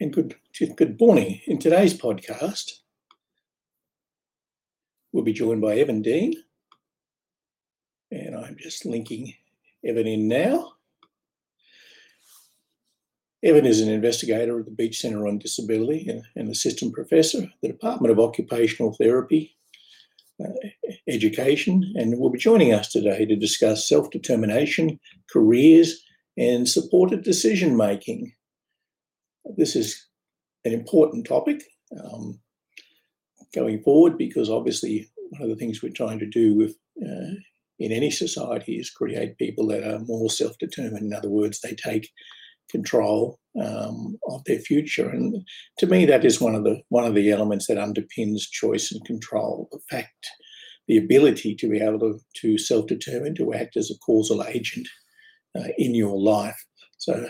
and good, good morning. In today's podcast, we'll be joined by Evan Dean, and I'm just linking Evan in now. Evan is an investigator at the Beach Centre on Disability and an assistant professor at the Department of Occupational Therapy uh, Education, and will be joining us today to discuss self determination, careers, and supported decision making this is an important topic um, going forward because obviously one of the things we're trying to do with uh, in any society is create people that are more self-determined. In other words, they take control um, of their future, and to me, that is one of the one of the elements that underpins choice and control. The fact, the ability to be able to, to self-determine, to act as a causal agent uh, in your life. So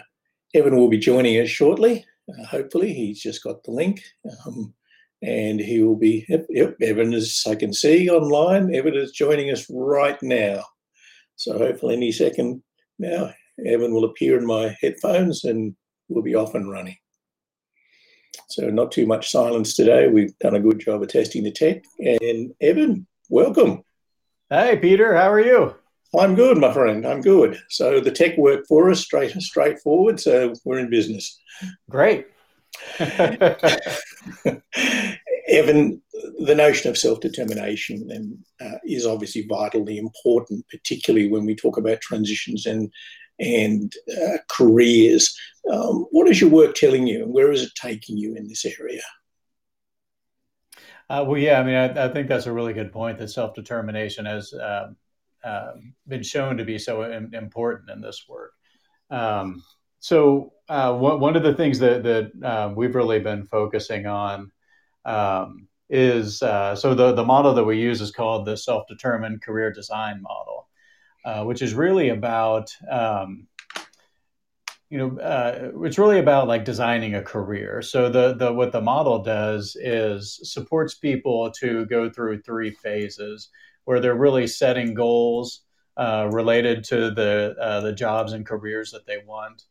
Evan will be joining us shortly. Uh, hopefully, he's just got the link. Um, and he will be, yep, yep, Evan is, I can see online, Evan is joining us right now. So hopefully, any second now, Evan will appear in my headphones and we'll be off and running. So, not too much silence today. We've done a good job of testing the tech. And Evan, welcome. Hey, Peter, how are you? I'm good, my friend. I'm good. So the tech worked for us, straight straightforward. So we're in business. Great. Evan, the notion of self determination and, uh, is obviously vitally important, particularly when we talk about transitions and and uh, careers. Um, what is your work telling you, and where is it taking you in this area? Uh, well, yeah, I mean, I, I, think that's a really good point. That self determination has um, um, been shown to be so important in this work. Um, so uh, one, one of the things that, that um, we've really been focusing on um, is uh, so the, the model that we use is called the self-determined career design model, uh, which is really about um, you know uh, it's really about like designing a career. So the the what the model does is supports people to go through three phases where they're really setting goals uh, related to the uh, the jobs and careers that they want.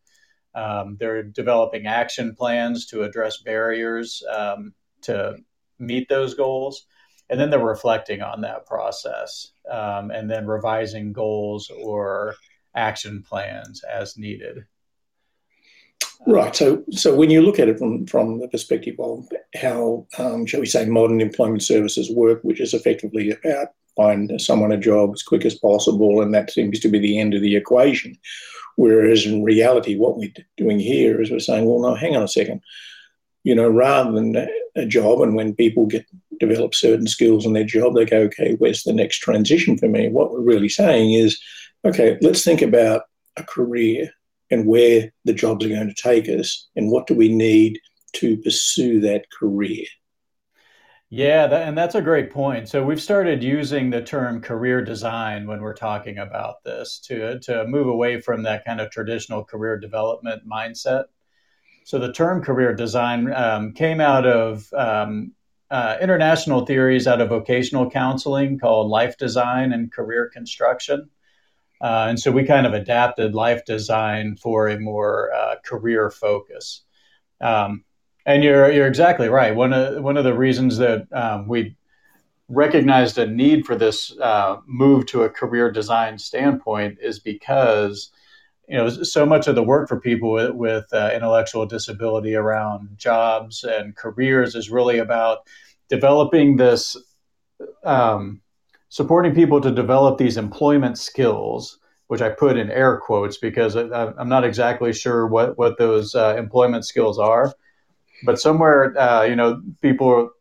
Um, they're developing action plans to address barriers um, to meet those goals, and then they're reflecting on that process, um, and then revising goals or action plans as needed. Right. So, so when you look at it from from the perspective of how, um, shall we say, modern employment services work, which is effectively about find someone a job as quick as possible, and that seems to be the end of the equation. Whereas in reality, what we're doing here is we're saying, well, no, hang on a second. You know, rather than a job, and when people get develop certain skills in their job, they go, okay, where's the next transition for me? What we're really saying is, okay, let's think about a career and where the jobs are going to take us, and what do we need to pursue that career. Yeah, that, and that's a great point. So we've started using the term career design when we're talking about this to to move away from that kind of traditional career development mindset. So the term career design um, came out of um, uh, international theories out of vocational counseling called life design and career construction. Uh, and so we kind of adapted life design for a more uh, career focus. Um, and you're you're exactly right. One of one of the reasons that um, we recognized a need for this uh, move to a career design standpoint is because you know so much of the work for people with, with uh, intellectual disability around jobs and careers is really about developing this um, supporting people to develop these employment skills which I put in air quotes because I, am not exactly sure what what those uh, employment skills are but somewhere, uh, you know, people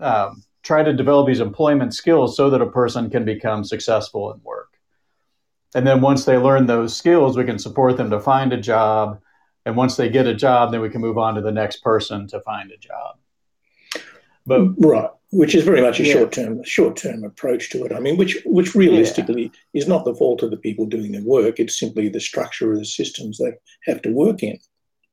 um, try to develop these employment skills so that a person can become successful in work. And then once they learn those skills, we can support them to find a job. And once they get a job, then we can move on to the next person to find a job. But right, which is very much a yeah. short-term short-term approach to it. I mean, which which realistically yeah. is not the fault of the people doing the work. It's simply the structure of the systems they have to work in.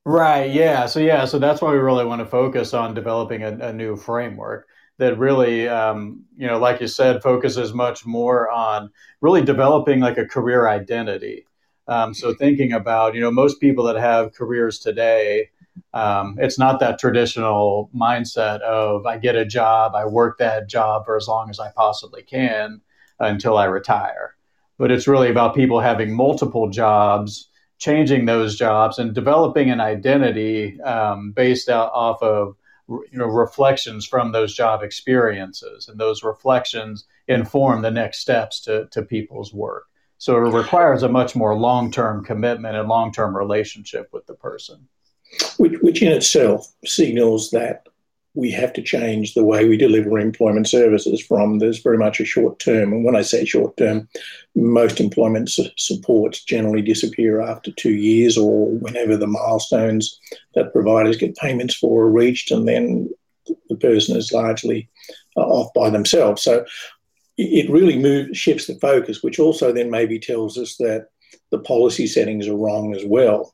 Right. Yeah. So yeah. So that's why we really want to focus on developing a, a new framework that really, um, you know, like you said, focuses much more on really developing like a career identity. Um, so thinking about, you know, most people that have careers today Um, it's not that traditional mindset of I get a job, I work that job for as long as I possibly can until I retire. But it's really about people having multiple jobs, changing those jobs, and developing an identity um, based out, off of you know reflections from those job experiences, and those reflections inform the next steps to, to people's work. So it requires a much more long term commitment and long term relationship with the person. Which, which in itself signals that we have to change the way we deliver employment services from there's very much a short term. And when I say short term, most employment su- supports generally disappear after two years or whenever the milestones that providers get payments for are reached, and then the person is largely uh, off by themselves. So it really moves, shifts the focus, which also then maybe tells us that the policy settings are wrong as well.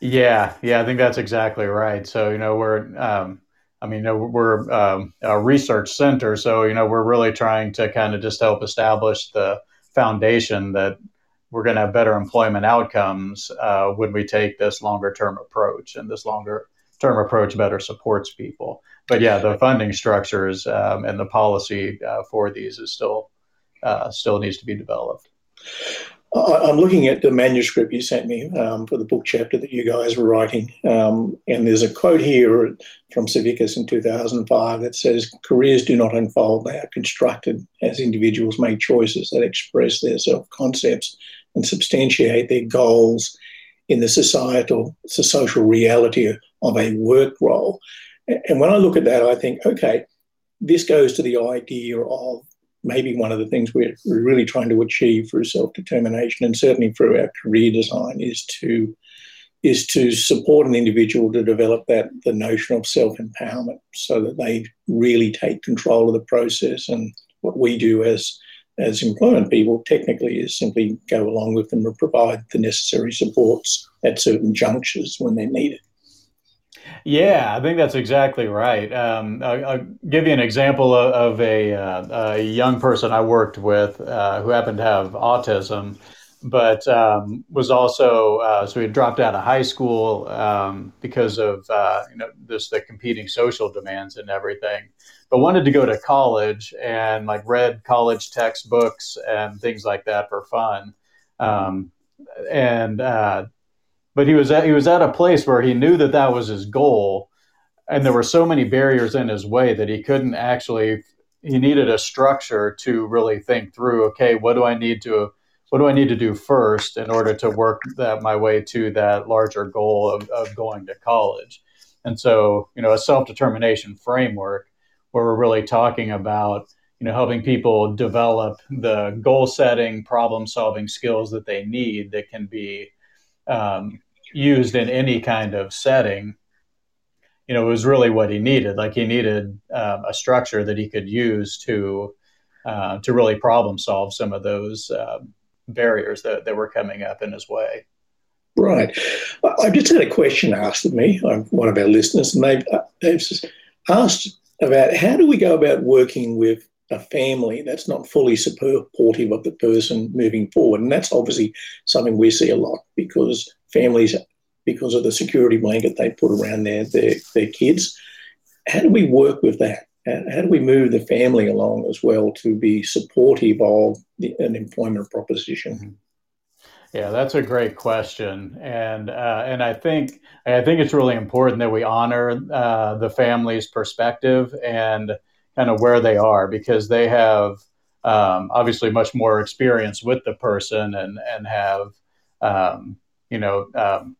Yeah, yeah, I think that's exactly right. So you know we're, um, I mean, you know, we're um, a research center, so you know we're really trying to kind of just help establish the foundation that we're going to have better employment outcomes uh, when we take this longer term approach, and this longer term approach better supports people. But yeah, the funding structures um, and the policy uh, for these is still uh, still needs to be developed. I'm looking at the manuscript you sent me um, for the book chapter that you guys were writing, um, and there's a quote here from Savickas in 2005 that says, "Careers do not unfold; they are constructed as individuals make choices that express their self-concepts and substantiate their goals in the societal, the social reality of a work role." And when I look at that, I think, okay, this goes to the idea of maybe one of the things we're really trying to achieve through self-determination and certainly through our career design is to is to support an individual to develop that the notion of self-empowerment so that they really take control of the process and what we do as as employment people technically is simply go along with them and provide the necessary supports at certain junctures when they're needed. Yeah, I think that's exactly right. Um, I'll, I'll, give you an example of, of a, uh, a, young person I worked with uh, who happened to have autism, but um, was also uh, so he dropped out of high school um, because of uh, you know just the competing social demands and everything, but wanted to go to college and like read college textbooks and things like that for fun, um, and uh, but he was at, he was at a place where he knew that that was his goal, and there were so many barriers in his way that he couldn't actually. He needed a structure to really think through. Okay, what do I need to what do I need to do first in order to work that my way to that larger goal of, of going to college? And so, you know, a self determination framework where we're really talking about you know helping people develop the goal setting problem solving skills that they need that can be um, used in any kind of setting, you know, it was really what he needed. Like he needed um, a structure that he could use to uh, to really problem solve some of those um, barriers that, that were coming up in his way. Right. I've just had a question asked of me. I'm one of our listeners, and they've, uh, they've asked about how do we go about working with a family that's not fully supportive of the person moving forward. And that's obviously something we see a lot because families because of the security blanket they put around their, their, their kids. How do we work with that? How do we move the family along as well to be supportive of the, an employment proposition? Mm-hmm. Yeah, that's a great question, and uh, and I think I think it's really important that we honor uh, the family's perspective and kind of where they are because they have um, obviously much more experience with the person and and have um, you know, um,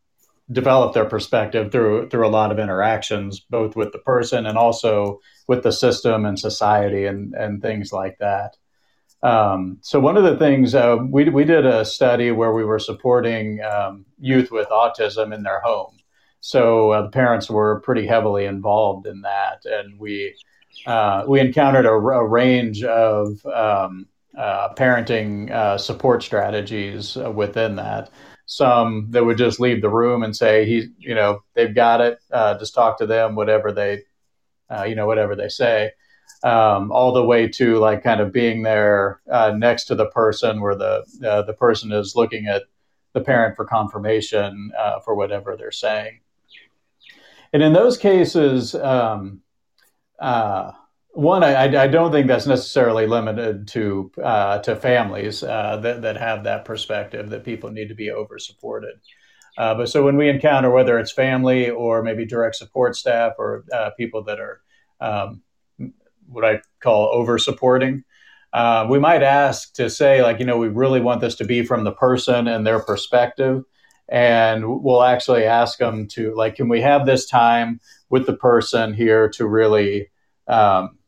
develop their perspective through through a lot of interactions, both with the person and also with the system and society and and things like that. Um, so one of the things uh, we we did a study where we were supporting um, youth with autism in their home. So uh, the parents were pretty heavily involved in that, and we uh, we encountered a, a range of um, uh, parenting uh, support strategies uh, within that some that would just leave the room and say he you know they've got it uh, just talk to them whatever they uh, you know whatever they say um, all the way to like kind of being there next to the person where the the person is looking at the parent for confirmation for whatever they're saying. And in those cases, um, uh, one, I, I, don't think that's necessarily limited to uh, to families uh, that that have that perspective that people need to be over supported. Uh, but so when we encounter whether it's family or maybe direct support staff or uh, people that are um, what I call over supporting, uh, we might ask to say like you know we really want this to be from the person and their perspective, and we'll actually ask them to like can we have this time with the person here to really um,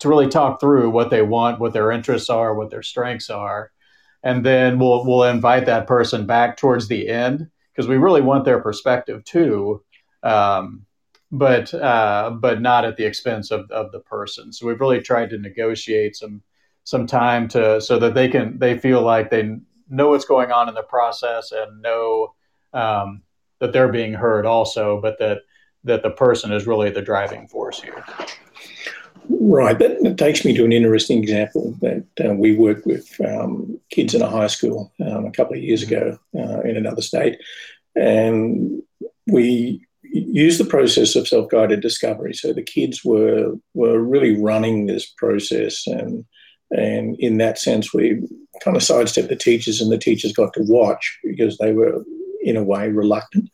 to really talk through what they want, what their interests are, what their strengths are, and then we'll we'll invite that person back towards the end because we really want their perspective too, um, but uh, but not at the expense of, of the person. So we've really tried to negotiate some some time to so that they can they feel like they know what's going on in the process and know um, that they're being heard also, but that that the person is really the driving force here. Right. That, that, takes me to an interesting example that uh, we worked with um, kids in a high school um, a couple of years ago uh, in another state. And we used the process of self guided discovery. So the kids were, were really running this process. And, and in that sense, we kind of sidestepped the teachers, and the teachers got to watch because they were, in a way, reluctant.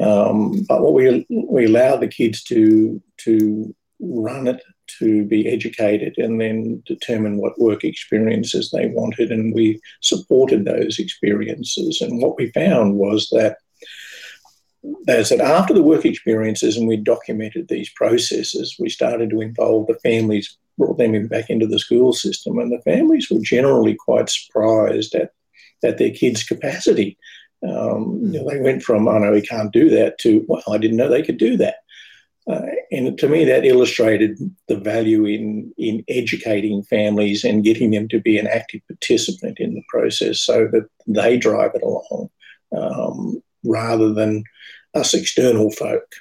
Um, but what we, we allowed the kids to, to run it to be educated and then determine what work experiences they wanted. And we supported those experiences. And what we found was that as after the work experiences and we documented these processes, we started to involve the families, brought them back into the school system, and the families were generally quite surprised at, at their kids' capacity. Um, you know, they went from, "I oh, know we can't do that," to, "Well, I didn't know they could do that." Uh, and to me, that illustrated the value in, in educating families and getting them to be an active participant in the process so that they drive it along um, rather than us external folk.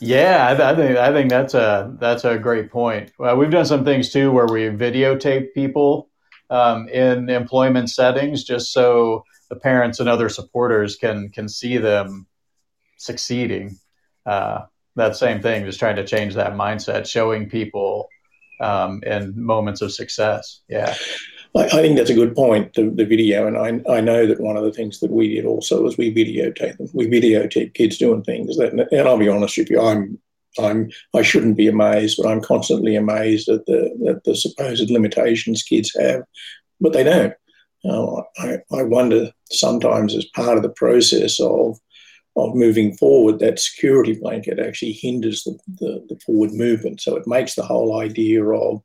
Yeah, I, I, think I think that's a that's a great point. Well, we've done some things too where we videotape people um, in employment settings, just so the parents and other supporters can can see them succeeding. Uh, that same thing, just trying to change that mindset, showing people um, in moments of success. Yeah. I, I think that's a good point, the, the video. And I, I know that one of the things that we did also was we videotape them. We videotape kids doing things that, and I'll be honest with you, I'm I'm I shouldn't be amazed, but I'm constantly amazed at the at the supposed limitations kids have, but they don't. I, I wonder sometimes as part of the process of of moving forward, that security blanket actually hinders the, the, the, forward movement. So it makes the whole idea of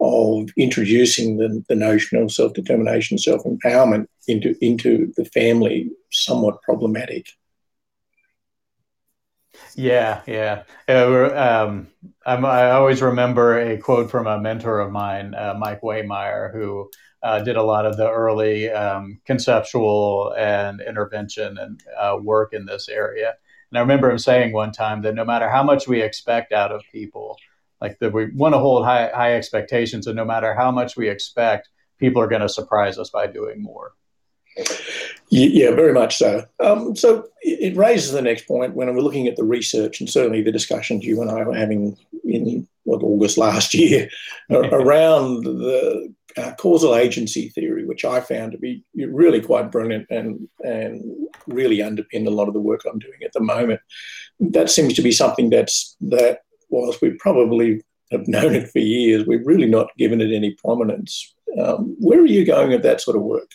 of introducing the, the notion of self determination, self empowerment into into the family somewhat problematic. Yeah, yeah. um, i always remember a quote from a mentor of mine, uh, Mike Wehmeyer, who uh, did a lot of the early um, conceptual and intervention and uh, work in this area. And I remember him saying one time that no matter how much we expect out of people, like that we want to hold high, high expectations, and no matter how much we expect, people are going to surprise us by doing more. Yeah, very much so. Um, so it raises the next point when we're looking at the research and certainly the discussions you and I were having in what August last year around the uh, causal agency theory, which I found to be really quite brilliant and and really underpinned a lot of the work I'm doing at the moment. That seems to be something that's that whilst we probably have known it for years, we've really not given it any prominence. Um, where are you going with that sort of work?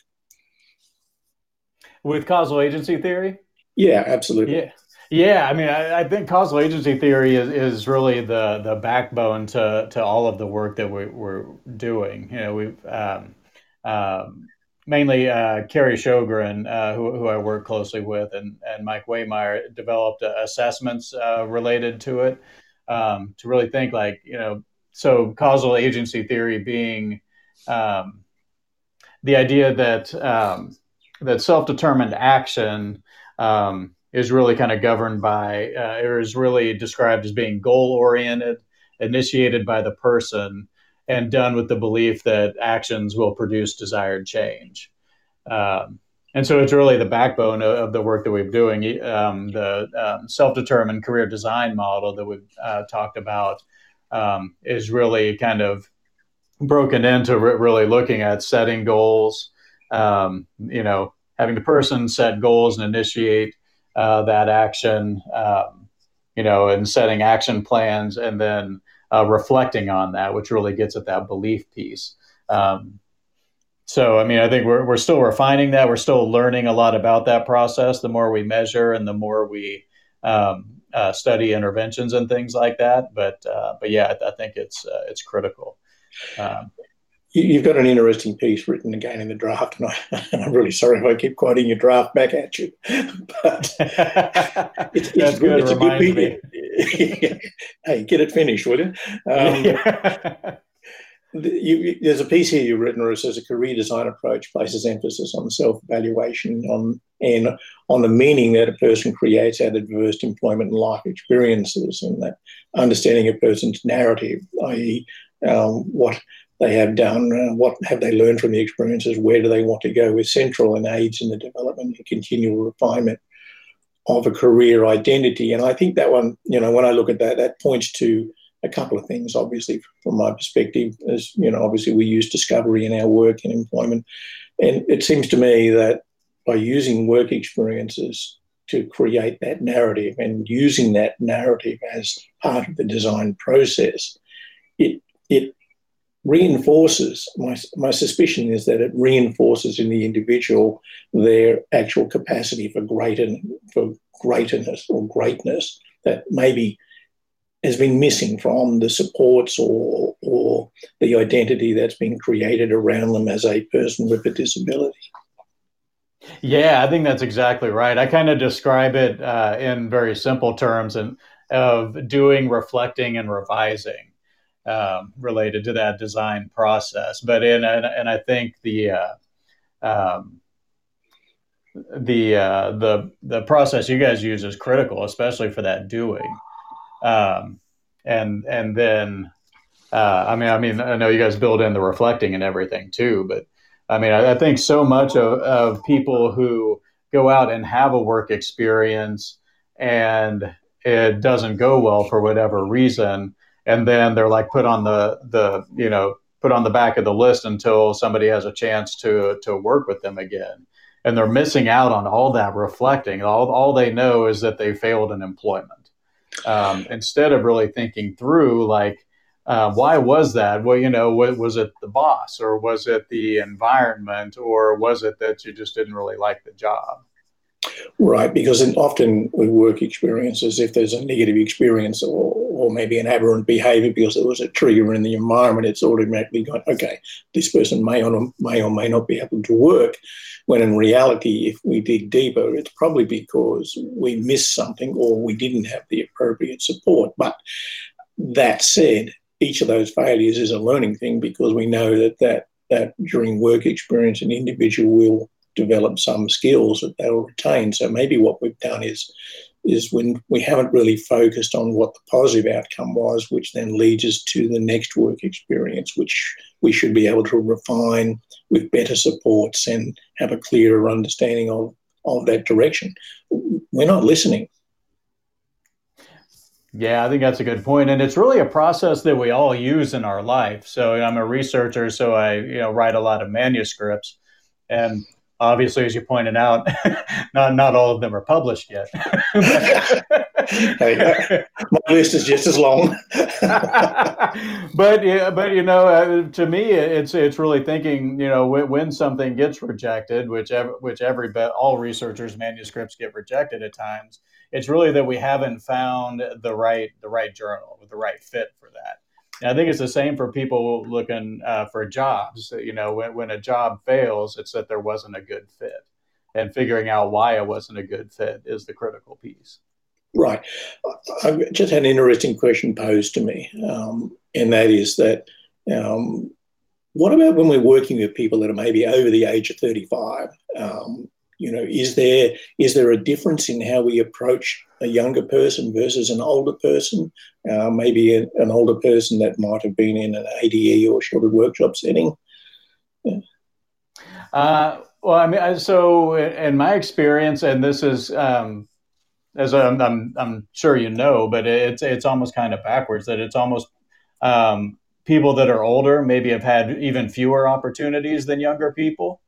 With causal agency theory? Yeah, absolutely. Yeah. Yeah, I mean, I, I, think causal agency theory is, is really the the backbone to to all of the work that we, are doing. You know, we've um, um, mainly uh, Kerry Shogren, uh, who, who I work closely with, and and Mike Wehmeyer developed uh, assessments uh, related to it um, to really think like you know, so causal agency theory being um, the idea that um, that self determined action um, is really kind of governed by, uh, or is really described as being goal oriented, initiated by the person, and done with the belief that actions will produce desired change. Um, and so it's really the backbone of, of the work that we're doing. Um, the um, self-determined career design model that we've uh, talked about um, is really kind of broken into re- really looking at setting goals. Um, you know, having the person set goals and initiate uh, that action. Um, you know, and setting action plans, and then uh, reflecting on that, which really gets at that belief piece. Um, so, I mean, I think we're, we're still refining that. We're still learning a lot about that process. The more we measure and the more we um, uh, study interventions and things like that. But, uh, but yeah, I, I think it's uh, it's critical. Um, You've got an interesting piece written again in the draft, and, I, am really sorry if I keep quoting your draft back at you. But it's, it's good. It's a good piece. hey, get it finished, will you? Um, you, there's a piece here you've written where it says a career design approach places emphasis on self-evaluation on and on the meaning that a person creates out of diverse employment and life experiences and that understanding a person's narrative, i.e., um, what they have done, uh, what have they learned from the experiences, where do they want to go, is central and aids in the development and continual refinement of a career identity. And I think that one, you know, when I look at that, that points to a couple of things, obviously, from my perspective, as you know, obviously we use discovery in our work and employment. And it seems to me that by using work experiences to create that narrative and using that narrative as part of the design process, it it reinforces my, my suspicion is that it reinforces in the individual their actual capacity for greater for greatness or greatness that maybe has been missing from the supports or or the identity that's been created around them as a person with a disability. Yeah, I think that's exactly right. I kind of describe it uh, in very simple terms and of doing, reflecting, and revising um, related to that design process. But in and, and I think the uh, um, the uh, the the process you guys use is critical, especially for that doing. Um, and and then uh, I mean I mean I know you guys build in the reflecting and everything too, but I mean I, I think so much of, of people who go out and have a work experience and it doesn't go well for whatever reason, and then they're like put on the the you know put on the back of the list until somebody has a chance to to work with them again. And they're missing out on all that reflecting. All, all they know is that they failed in employment. Um, instead of really thinking through like uh, why was that? Well you know was it the boss or was it the environment or was it that you just didn't really like the job Right, because often with work experiences, if there's a negative experience or, or maybe an aberrant behaviour because there was a trigger in the environment, it's automatically gone, okay, this person may or, may or may not be able to work. When in reality, if we dig deeper, it's probably because we missed something or we didn't have the appropriate support. But that said, each of those failures is a learning thing because we know that, that, that during work experience, an individual will develop some skills that they'll retain. So maybe what we've done is is when we haven't really focused on what the positive outcome was, which then leads us to the next work experience, which we should be able to refine with better supports and have a clearer understanding of, of that direction. We're not listening. Yeah, I think that's a good point, and it's really a process that we all use in our life. So I'm a researcher, so I you know write a lot of manuscripts, and obviously, as you pointed out, not not all of them are published yet. My list is just as long. but yeah, but you know, uh, to me, it's it's really thinking. You know, when, when something gets rejected, which ever, which every all researchers' manuscripts get rejected at times. It's really that we haven't found the right the right journal with the right fit for that. I think it's the same for people looking uh, for jobs. You know, when, when a job fails, it's that there wasn't a good fit. And figuring out why it wasn't a good fit is the critical piece. Right. I just had an interesting question posed to me, um, and that is that um, what about when we're working with people that are maybe over the age of 35? Um, you know, is there is there a difference in how we approach a younger person versus an older person? Uh, maybe a, an older person that might have been in an ADE or sheltered workshop setting. Yeah. Uh, Well, I mean, so in my experience, and this is um, as I'm, I'm, I'm sure you know, but it's it's almost kind of backwards. That it's almost um, people that are older maybe have had even fewer opportunities than younger people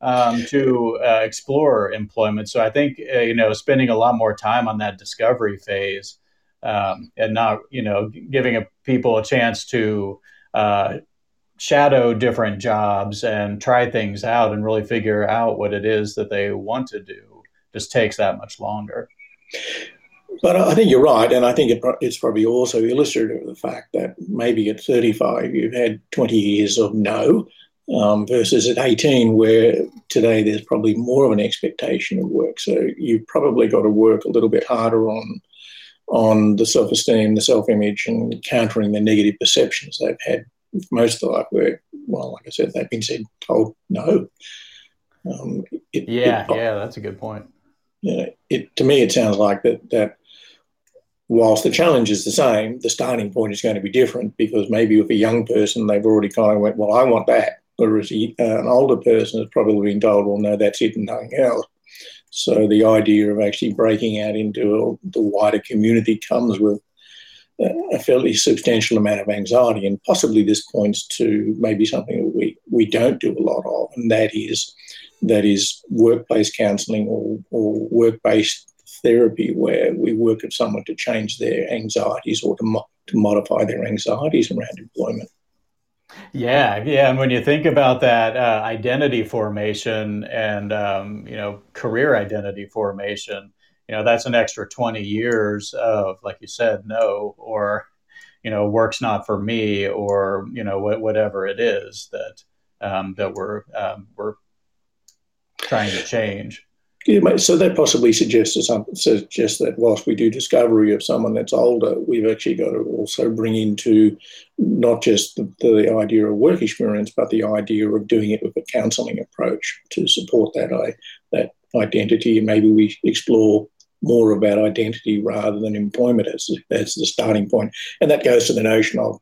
um, to uh, explore employment. So I think uh, you know spending a lot more time on that discovery phase um, and not you know giving a, people a chance to uh, shadow different jobs and try things out and really figure out what it is that they want to do just takes that much longer. But I think you're right, and I think it, it's probably also illustrative of the fact that maybe at 35 you've had 20 years of no, um, versus at 18 where today there's probably more of an expectation of work. So you've probably got to work a little bit harder on on the self-esteem, the self-image, and countering the negative perceptions they've had most of the life where, well, like I said, they've been said told no. Um, it, yeah, it, yeah, that's a good point. Yeah, it to me it sounds like that that whilst the challenge is the same, the starting point is going to be different because maybe with a young person they've already kind of went, well, I want that, whereas an older person has probably been told, well, no, that's it and nothing else. So the idea of actually breaking out into the wider community comes with a fairly substantial amount of anxiety, and possibly this points to maybe something that we, we don't do a lot of, and that is that is workplace counselling or, or work based therapy, where we work with someone to change their anxieties or to, mo- to modify their anxieties around employment. Yeah, yeah, and when you think about that uh, identity formation and um, you know career identity formation, you know that's an extra 20 years of like you said no or you know work's not for me or you know wh- whatever it is that um, that we're um, we're trying to change so that possibly suggests some, suggests that whilst we do discovery of someone that's older, we've actually got to also bring into not just the, the idea of work experience, but the idea of doing it with a counselling approach to support that I, that identity, and maybe we explore more about identity rather than employment as, as the starting point. And that goes to the notion of,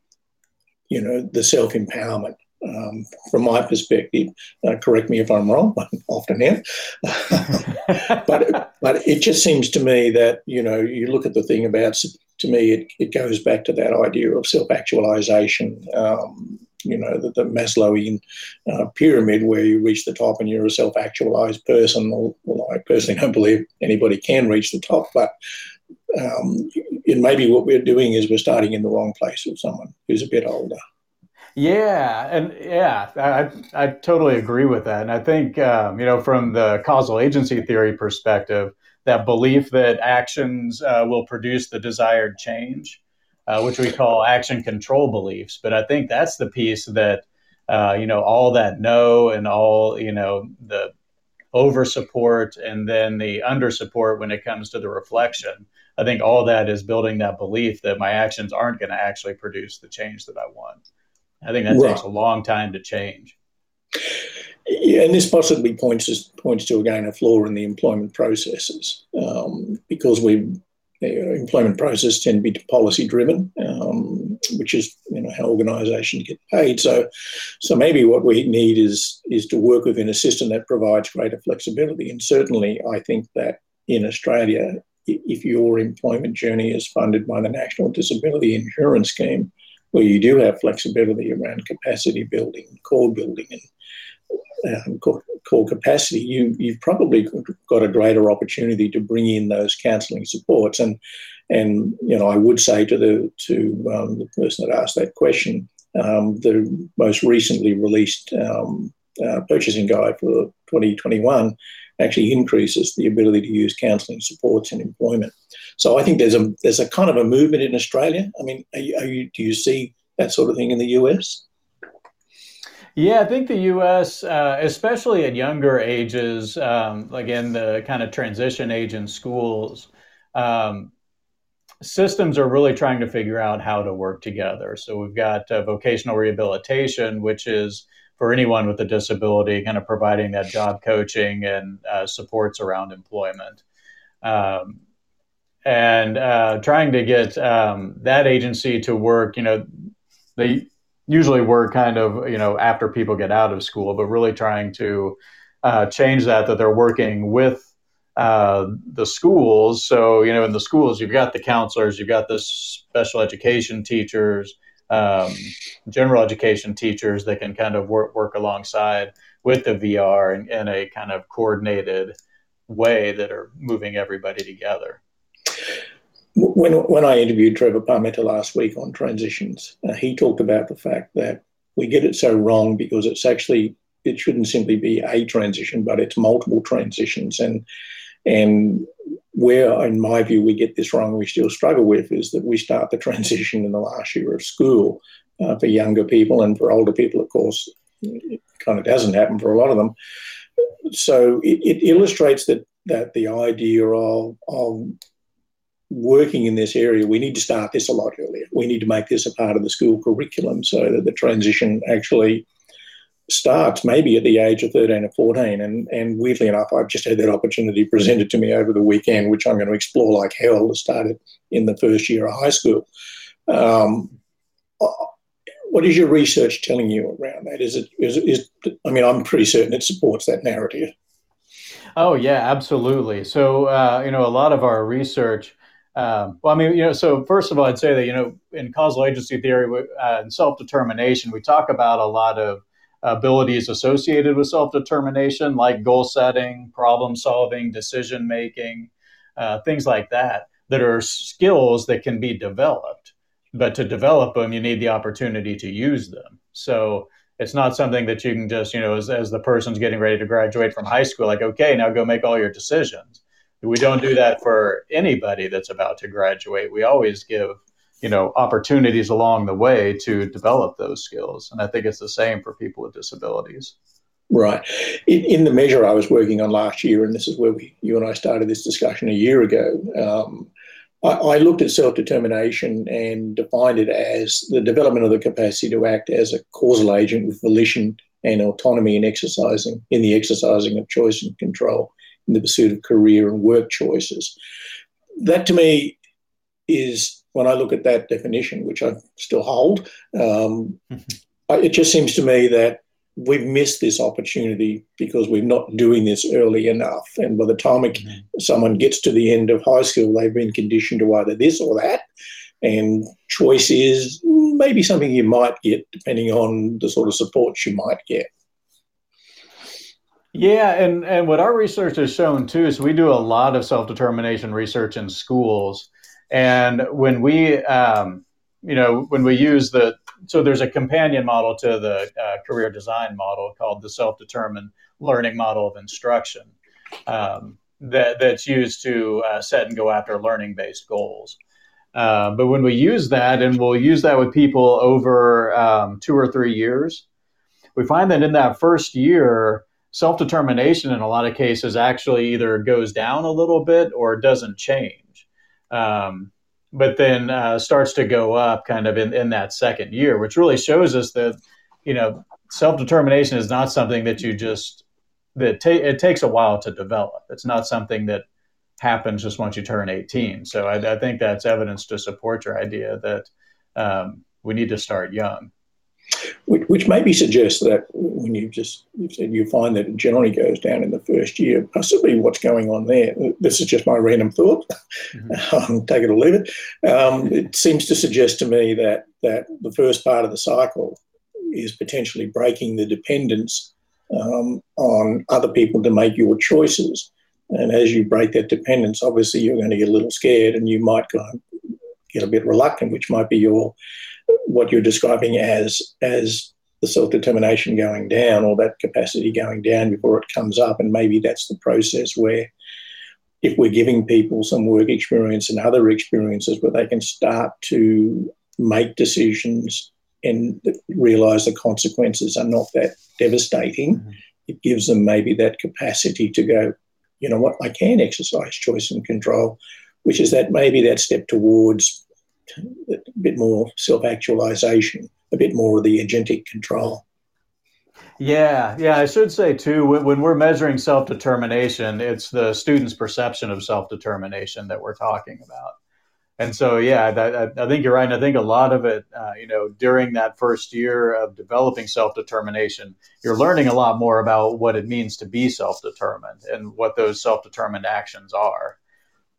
you know, the self empowerment. Um, from my perspective, uh, correct me if I'm wrong, I often am. but but it just seems to me that you know you look at the thing about to me it, it goes back to that idea of self actualization. Um, you know, the, the Maslowian uh, pyramid where you reach the top and you're a self actualized person. Well, I personally don't believe anybody can reach the top, but um, and maybe what we're doing is we're starting in the wrong place with someone who's a bit older. Yeah, and yeah, I, I totally agree with that. And I think, um, you know, from the causal agency theory perspective, that belief that actions uh, will produce the desired change uh, which we call action control beliefs. But I think that's the piece that, uh, you know, all that no and all, you know, the over support and then the under support when it comes to the reflection. I think all that is building that belief that my actions aren't going to actually produce the change that I want. I think that right. takes a long time to change. Yeah, and this possibly points points to again a flaw in the employment processes um, because we employment processes tend to be policy driven, um, which is you know how organisations get paid. So, so maybe what we need is is to work within a system that provides greater flexibility. And certainly, I think that in Australia, if your employment journey is funded by the National Disability Insurance Scheme, where you do have flexibility around capacity building, core building, and um, core, core, capacity, you, you've probably got a greater opportunity to bring in those counselling supports. And and you know, I would say to the to um, the person that asked that question, um, the most recently released um, uh, purchasing guide for 2021 actually increases the ability to use counselling supports in employment. So I think there's a there's a kind of a movement in Australia. I mean, are you, are you, do you see that sort of thing in the US? Yeah, I think the U.S., uh, especially at younger ages, um, like in the kind of transition age in schools, um, systems are really trying to figure out how to work together. So we've got uh, vocational rehabilitation, which is for anyone with a disability, kind of providing that job coaching and uh, supports around employment. Um, and uh, trying to get um, that agency to work, you know, they usually we're kind of you know after people get out of school, but really trying to uh, change that, that they're working with uh, the schools. So, you know, in the schools, you've got the counselors, you've got the special education teachers, um, general education teachers that can kind of work, work alongside with the VR in, in a kind of coordinated way that are moving everybody together. When, when I interviewed Trevor Parmenter last week on transitions, uh, he talked about the fact that we get it so wrong because it's actually it shouldn't simply be a transition, but it's multiple transitions. And and where, in my view, we get this wrong, we still struggle with, is that we start the transition in the last year of school uh, for younger people and for older people, of course, it kind of doesn't happen for a lot of them. So it, it illustrates that that the idea of, of working in this area, we need to start this a lot earlier. We need to make this a part of the school curriculum so that the transition actually starts maybe at the age of 13 or 14. And, and weirdly enough, I've just had that opportunity presented to me over the weekend, which I'm going to explore like hell to start it in the first year of high school. Um, what is your research telling you around that? Is it, is, is, I mean, I'm pretty certain it supports that narrative. Oh, yeah, absolutely. So, uh, you know, a lot of our research um, well, I mean, you know, so first of all, I'd say that, you know, in causal agency theory uh, and self determination, we talk about a lot of abilities associated with self determination, like goal setting, problem solving, decision making, uh, things like that, that are skills that can be developed. But to develop them, you need the opportunity to use them. So it's not something that you can just, you know, as, as the person's getting ready to graduate from high school, like, okay, now go make all your decisions. We don't do that for anybody that's about to graduate. We always give you know opportunities along the way to develop those skills. And i think it's the same for people with disabilities. Right. In, in the measure i was working on last year and this is where we you and i started this discussion a year ago um, I, I looked at self-determination and defined it as the development of the capacity to act as a causal agent with volition and autonomy in exercising in the exercising of choice and control in the pursuit of career and work choices that to me is when I look at that definition, which I still hold, um, mm-hmm. it just seems to me that we've missed this opportunity because we're not doing this early enough. And by the time mm-hmm. someone gets to the end of high school, they've been conditioned to either this or that. And choice is maybe something you might get depending on the sort of support you might get. Yeah, and, and what our research has shown too is we do a lot of self determination research in schools. And when we, um, you know, when we use the, so there's a companion model to the uh, career design model called the self-determined learning model of instruction um, that, that's used to uh, set and go after learning-based goals. Uh, but when we use that, and we'll use that with people over um, two or three years, we find that in that first year, self determination in a lot of cases actually either goes down a little bit or doesn't change um, but then uh, starts to go up kind of in, in that second year, which really shows us that you know self determination is not something that you just that ta- it takes a while to develop. It's not something that happens just once you turn 18. So I, I think that's evidence to support your idea that um, we need to start young which, which maybe suggests that when you just you said you find that it generally goes down in the first year, possibly what's going on there. This is just my random thought. Mm-hmm. Um, take it or leave it. Um, it seems to suggest to me that that the first part of the cycle is potentially breaking the dependence um, on other people to make your choices. And as you break that dependence, obviously you're going to get a little scared, and you might go get a bit reluctant, which might be your what you're describing as as the self determination going down or that capacity going down before it comes up, and maybe that's the process where if we're giving people some work experience and other experiences where they can start to make decisions and realize the consequences are not that devastating, mm-hmm. it gives them maybe that capacity to go, you know what, I can exercise choice and control, which is that maybe that step towards a bit more self actualization, a bit more of the agentic control. Yeah, yeah, I should say too, when we're measuring self determination, it's the student's perception of self determination that we're talking about. and so yeah I, I, think you're right and i think a lot of it uh, you know during that first year of developing self-determination you're learning a lot more about what it means to be self-determined and what those self-determined actions are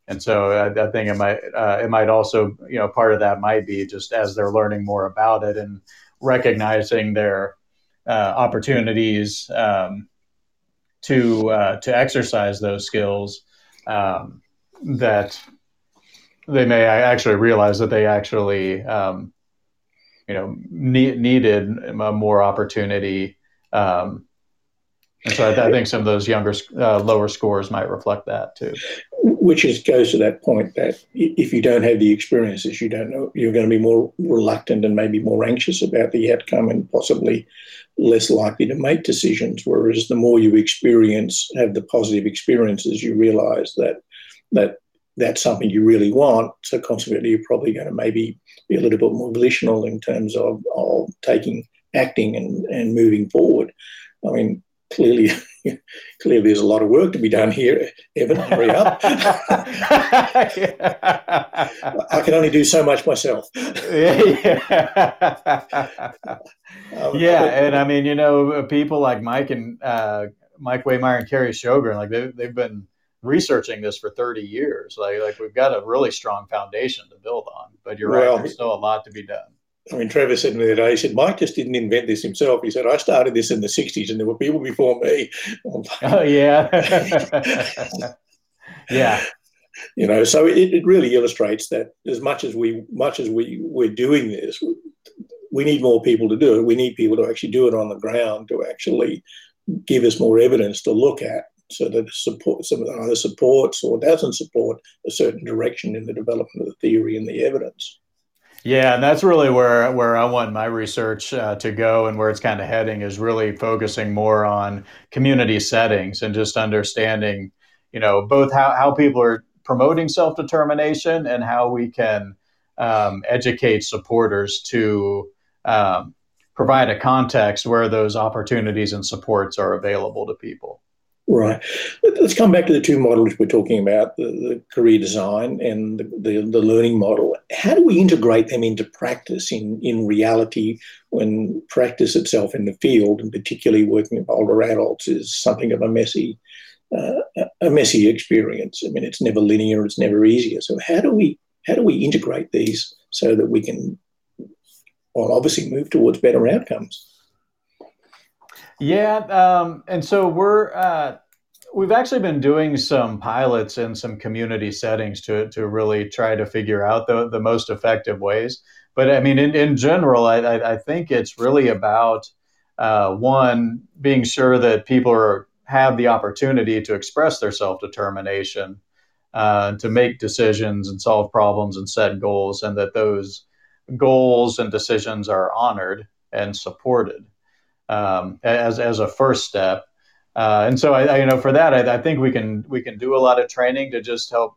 and so I, I think it might uh, it might also you know part of that might be just as they're learning more about it and recognizing their uh, opportunities um, to uh, to exercise those skills um, that they may actually realize that they actually um, you know need, needed more opportunity um, and so I, I, think some of those younger uh, lower scores might reflect that too which is goes to that point that if you don't have the experiences you don't know you're going to be more reluctant and maybe more anxious about the outcome and possibly less likely to make decisions whereas the more you experience have the positive experiences you realize that that that's something you really want. So consequently, you're probably going to maybe be a little bit more volitional in terms of, of taking acting and, and moving forward. I mean, clearly, clearly, there's a lot of work to be done here. Evan, hurry up! I can only do so much myself. yeah, um, yeah, and I mean, you know, people like Mike and uh, Mike Wehmeyer and Karrie Shogren, like they, they've been researching this for 30 years. Like, like we've got a really strong foundation to build on. But you're well, right, there's still a lot to be done. I mean, Trevor said to me that day. he said, Mike just didn't invent this himself. He said, I started this in the 60s and there were people before me. oh, yeah. yeah. You know, so it, it really illustrates that as much as we much as we we're doing this, we need more people to do it. We need people to actually do it on the ground to actually give us more evidence to look at so that support, some either supports or doesn't support a certain direction in the development of the theory and the evidence. Yeah, and that's really where where I want my research uh, to go, and where it's kind of heading is really focusing more on community settings and just understanding, you know, both how how people are promoting self determination and how we can um, educate supporters to um, provide a context where those opportunities and supports are available to people. Right. Let's come back to the two models we're talking about the, the career design and the, the, the, learning model. How do we integrate them into practice in, in reality when practice itself in the field, and particularly working with older adults, is something of a messy, uh, a messy experience? I mean, it's never linear, it's never easier. So, how do we how do we integrate these so that we can, well, obviously move towards better outcomes? Yeah, um, and so we're uh, we've actually been doing some pilots in some community settings to to really try to figure out the the most effective ways. But I mean, in, in general, I, I, I think it's really about uh, one being sure that people are have the opportunity to express their self determination, uh, to make decisions and solve problems and set goals, and that those goals and decisions are honored and supported um, as as a first step. Uh, and so, I, I, you know, for that, I, I, think we can we can do a lot of training to just help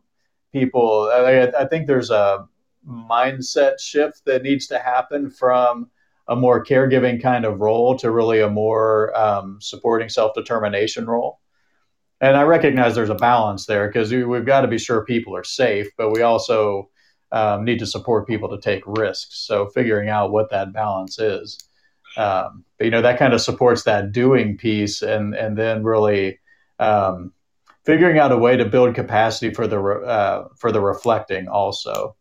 people. I, I, think there's a mindset shift that needs to happen from a more caregiving kind of role to really a more um, supporting self determination role. And I recognize there's a balance there because we, have got to be sure people are safe, but we also um, need to support people to take risks. So figuring out what that balance is. Um, but you know that kind of supports that doing piece, and and then really um, figuring out a way to build capacity for the uh, for the reflecting also.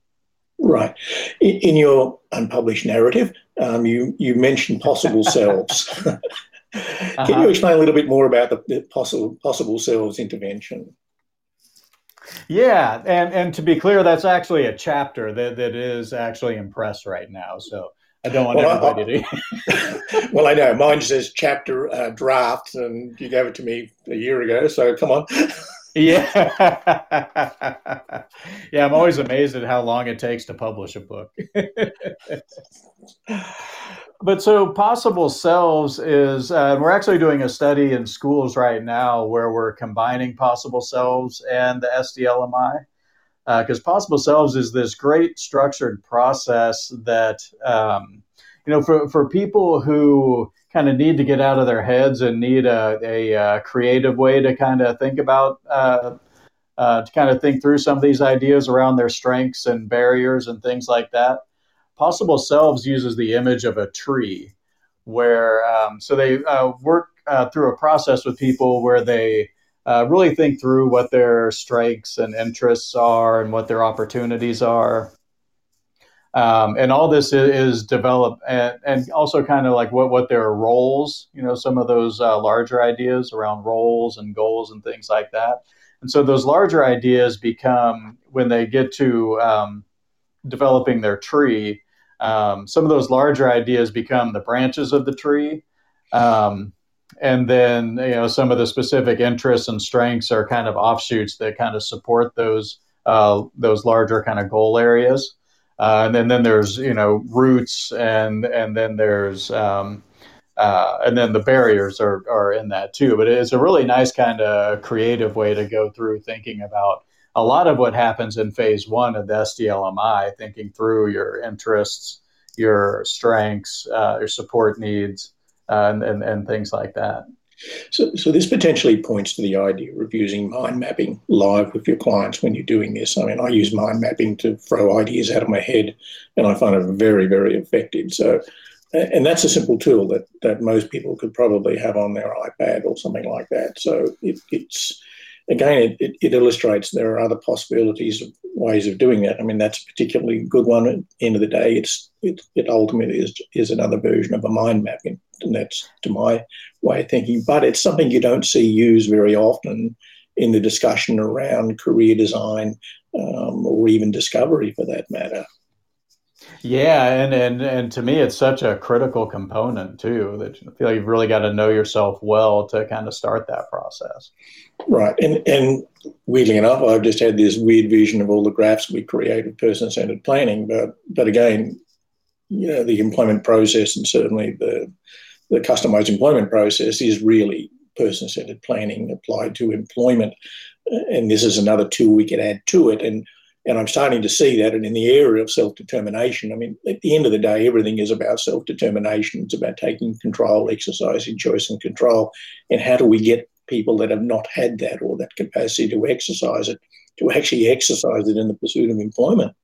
Right. In, in your unpublished narrative, um, you you mentioned possible selves. Can uh-huh. you explain a little bit more about the, the possible possible selves intervention? Yeah, and and to be clear, that's actually a chapter that, that is actually in press right now. So I don't want well, everybody I, to. well, I know mine says chapter uh, draft, and you gave it to me a year ago. So come on. yeah, yeah. I'm always amazed at how long it takes to publish a book. but so possible selves is uh, we're actually doing a study in schools right now where we're combining possible selves and the SDLMI because uh, possible selves is this great structured process that um, you know for, for people who kind of need to get out of their heads and need a, a, a creative way to kind of think about uh, uh, to kind of think through some of these ideas around their strengths and barriers and things like that. Possible Selves uses the image of a tree, where um, so they uh, work uh, through a process with people where they uh, really think through what their strengths and interests are and what their opportunities are. Um, and all this is, is developed and, and, also kind of like what, what their roles, you know, some of those uh, larger ideas around roles and goals and things like that. And so those larger ideas become, when they get to um, developing their tree, um, some of those larger ideas become the branches of the tree. Um, and then you know some of the specific interests and strengths are kind of offshoots that kind of support those uh, those larger kind of goal areas. Uh, and then, then there's you know roots and and then there's um, uh, and then the barriers are, are in that too. But it's a really nice kind of creative way to go through thinking about a lot of what happens in phase one of the SDLMI, thinking through your interests, your strengths, uh, your support needs, and, and, and things like that. So, so this potentially points to the idea of using mind mapping live with your clients when you're doing this. I mean, I use mind mapping to throw ideas out of my head, and I find it very, very effective. So, and that's a simple tool that that most people could probably have on their iPad or something like that. So it, it's again, it, it, illustrates there are other possibilities of ways of doing that. I mean, that's a particularly good one. At the end of the day, it's it, it ultimately is is another version of a mind mapping, and that's to my way of thinking. But it's something you don't see used very often in the discussion around career design um, or even discovery, for that matter. Yeah, and, and and to me, it's such a critical component too that I feel you've really got to know yourself well to kind of start that process. Right, and and weirdly enough, I've just had this weird vision of all the graphs we create created person-centered planning, but but again, you know, the employment process and certainly the the customized employment process is really person-centered planning applied to employment, and this is another tool we could add to it, and and I'm starting to see that. And in the area of self determination, I mean, at the end of the day, everything is about self determination. It's about taking control, exercising choice and control. And how do we get people that have not had that or that capacity to exercise it to actually exercise it in the pursuit of employment?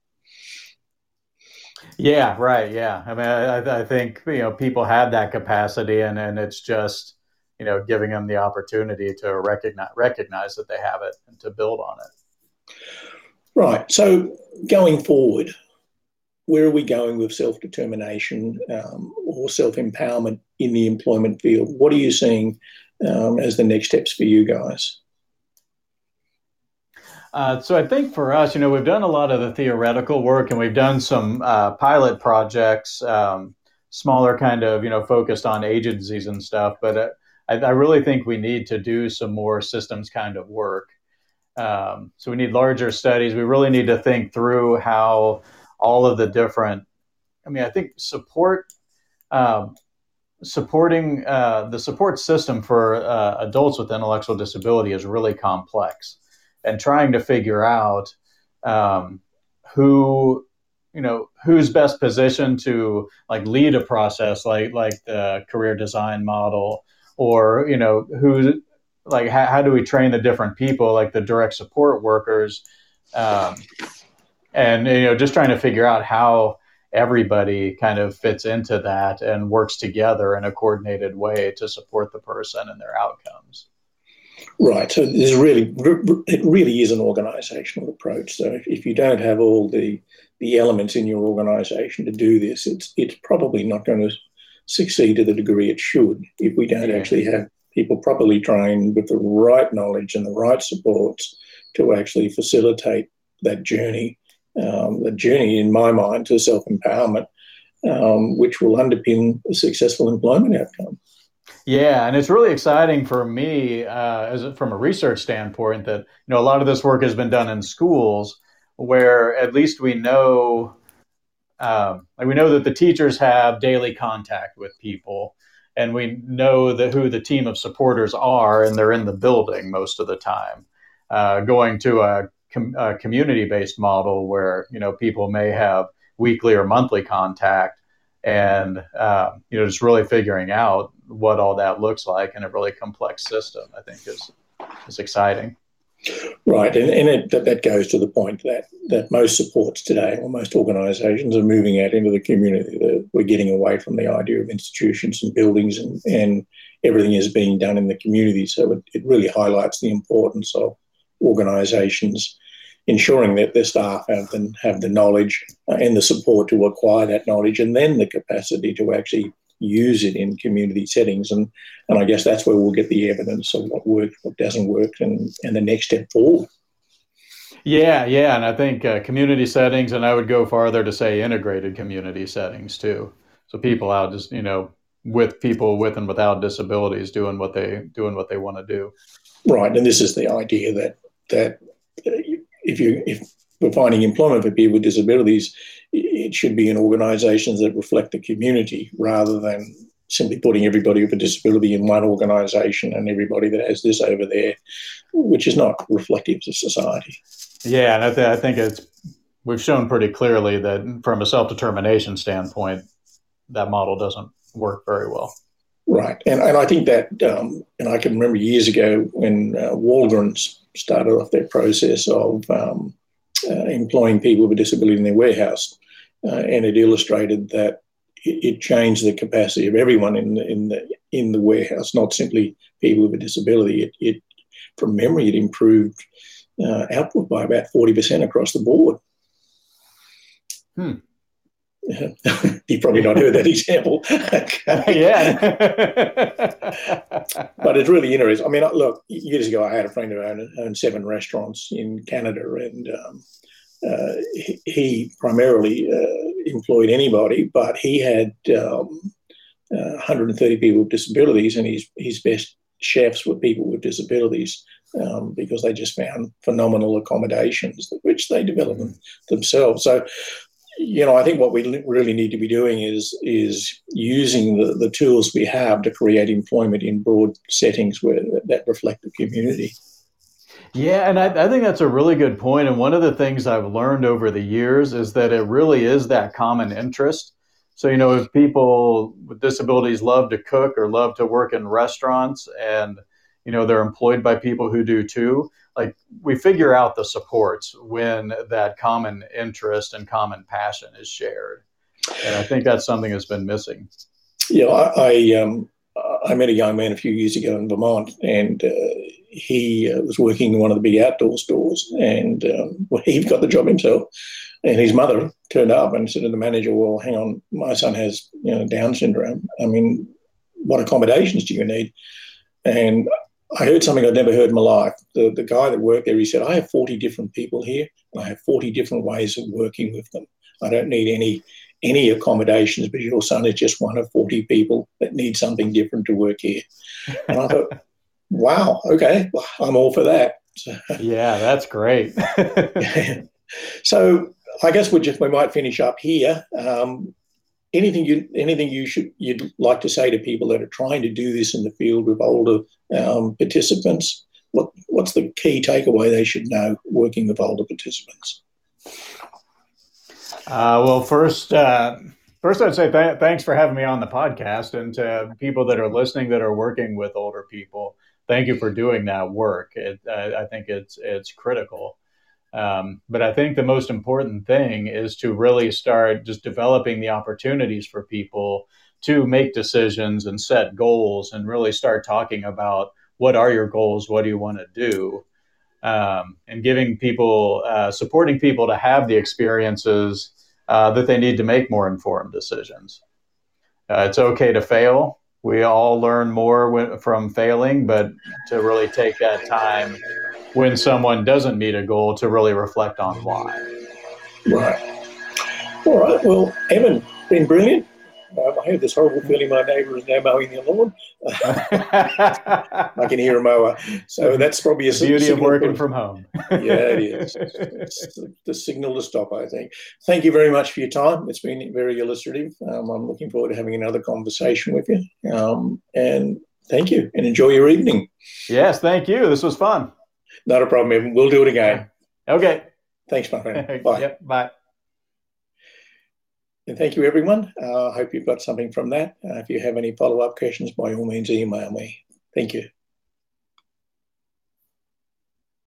Yeah, right. Yeah. I mean, I, I think, you know, people have that capacity and, and it's just, you know, giving them the opportunity to recognize, recognize that they have it and to build on it. Right. So going forward, where are we going with self determination um, or self empowerment in the employment field? What are you seeing um, as the next steps for you guys? Uh, so I think for us, you know, we've done a lot of the theoretical work and we've done some uh, pilot projects, um, smaller kind of, you know, focused on agencies and stuff. But uh, I, I, really think we need to do some more systems kind of work. Um, so we need larger studies. We really need to think through how all of the different. I mean, I think support. Um, supporting uh, the support system for uh, adults with intellectual disability is really complex, and trying to figure out um, who you know who's best positioned to like lead a process like like the career design model or you know who like how, how do we train the different people like the direct support workers? Um, and you know just trying to figure out how everybody kind of fits into that and works together in a coordinated way to support the person and their outcomes. Right. So there's really it really is an organizational approach. So if, if you don't have all the the elements in your organization to do this it's it's probably not going to succeed to the degree it should if we don't actually have people properly trained with the right knowledge and the right supports to actually facilitate that journey, um, the journey in my mind to self empowerment, um, which will underpin a successful employment outcome. Yeah, and it's really exciting for me uh, as from a research standpoint that you know a lot of this work has been done in schools where at least we know um, like we know that the teachers have daily contact with people and we know who the team of supporters are, and they're in the building most of the time. Uh, going to a, com- a, community-based model where you know people may have weekly or monthly contact, and uh, you know just really figuring out what all that looks like in a really complex system, I think is is exciting. Right, and, and it, that, that goes to the point that, that most supports today, or most organisations, are moving out into the community. That we're getting away from the idea of institutions and buildings, and, and everything is being done in the community. So it, it really highlights the importance of organisations ensuring that their staff have the, have the knowledge uh, and the support to acquire that knowledge, and then the capacity to actually use it in community settings. And, and I guess that's where we'll get the evidence of what works, what doesn't work, and, and the next step forward. Yeah, yeah. And I think uh, community settings, and I would go farther to say integrated community settings too. So people out just, you know, with people with and without disabilities doing what they doing what they want to do. Right, and this is the idea that that if you if we're finding employment for people with disabilities, it should be in organisations that reflect the community rather than simply putting everybody with a disability in one organisation and everybody that has this over there, which is not reflective of society. Yeah, and I, th- I think it's we've shown pretty clearly that from a self determination standpoint, that model doesn't work very well. Right, and and I think that, um, and I can remember years ago when uh, Walgreens started off their process of um, employing people with a disability in their warehouse, uh, and it illustrated that it, it, changed the capacity of everyone in the, in the in the warehouse, not simply people with a disability. It, it from memory, it improved uh, output by about forty percent across the board. Hmm. You've probably not heard that example. yeah. but it's really interesting. I mean, look, years ago, I had a friend who owned, owned seven restaurants in Canada, and um, uh, he, he, primarily uh, employed anybody, but he had um, uh, 130 people with disabilities, and his, his best chefs were people with disabilities. Um, because they just found phenomenal accommodations, which they developed them themselves. So you know, I think what we really need to be doing is is using the, the tools we have to create employment in broad settings where that reflect the community. Yeah, and I, I, think that's a really good point. And one of the things I've learned over the years is that it really is that common interest. So, you know, if people with disabilities love to cook or love to work in restaurants and, you know, they're employed by people who do too, like we figure out the supports when that common interest and common passion is shared and i think that's something that's been missing yeah i, I um I met a young man a few years ago in Vermont, and uh, he uh, was working in one of the big outdoor stores, and um, well, he got the job himself. And his mother turned up and said to the manager, "Well, hang on, my son has you know Down syndrome. I mean, what accommodations do you need?" And I heard something I'd never heard in my life. The, the guy that worked there, he said, I have 40 different people here, and I have 40 different ways of working with them. I don't need any any accommodations, but your son is just one of 40 people that need something different to work here. And I thought, wow, okay, well, I'm all for that. yeah, that's great. so I guess we just we might finish up here. Um, anything you anything you should you'd like to say to people that are trying to do this in the field with older um, participants? What what's the key takeaway they should know working with older participants? Uh, well, first. Uh, first, I'd say th- thanks for having me on the podcast, and to people that are listening that are working with older people, thank you for doing that work. It, I, I think it's it's critical. Um, but I think the most important thing is to really start just developing the opportunities for people to make decisions and set goals and really start talking about what are your goals, what do you want to do, um, and giving people, uh, supporting people to have the experiences uh, that they need to make more informed decisions. Uh, it's okay to fail. We all learn more from failing, but to really take that time when someone doesn't meet a goal to really reflect on why. Right. All right. Well, Evan, been brilliant. Um, I have this horrible feeling my neighbour is now mowing the lawn. I can hear a mower. So that's probably a the beauty of working from home. yeah, it is. It's the signal to stop, I think. Thank you very much for your time. It's been very illustrative. Um, I'm looking forward to having another conversation with you. Um, and thank you and enjoy your evening. Yes, thank you. This was fun. Not a problem, Evan. We'll do it again. Okay. Thanks, my friend. Bye. yep, bye. And thank you, everyone. I uh, hope you've got something from that. Uh, if you have any follow up questions, by all means, email me. Thank you.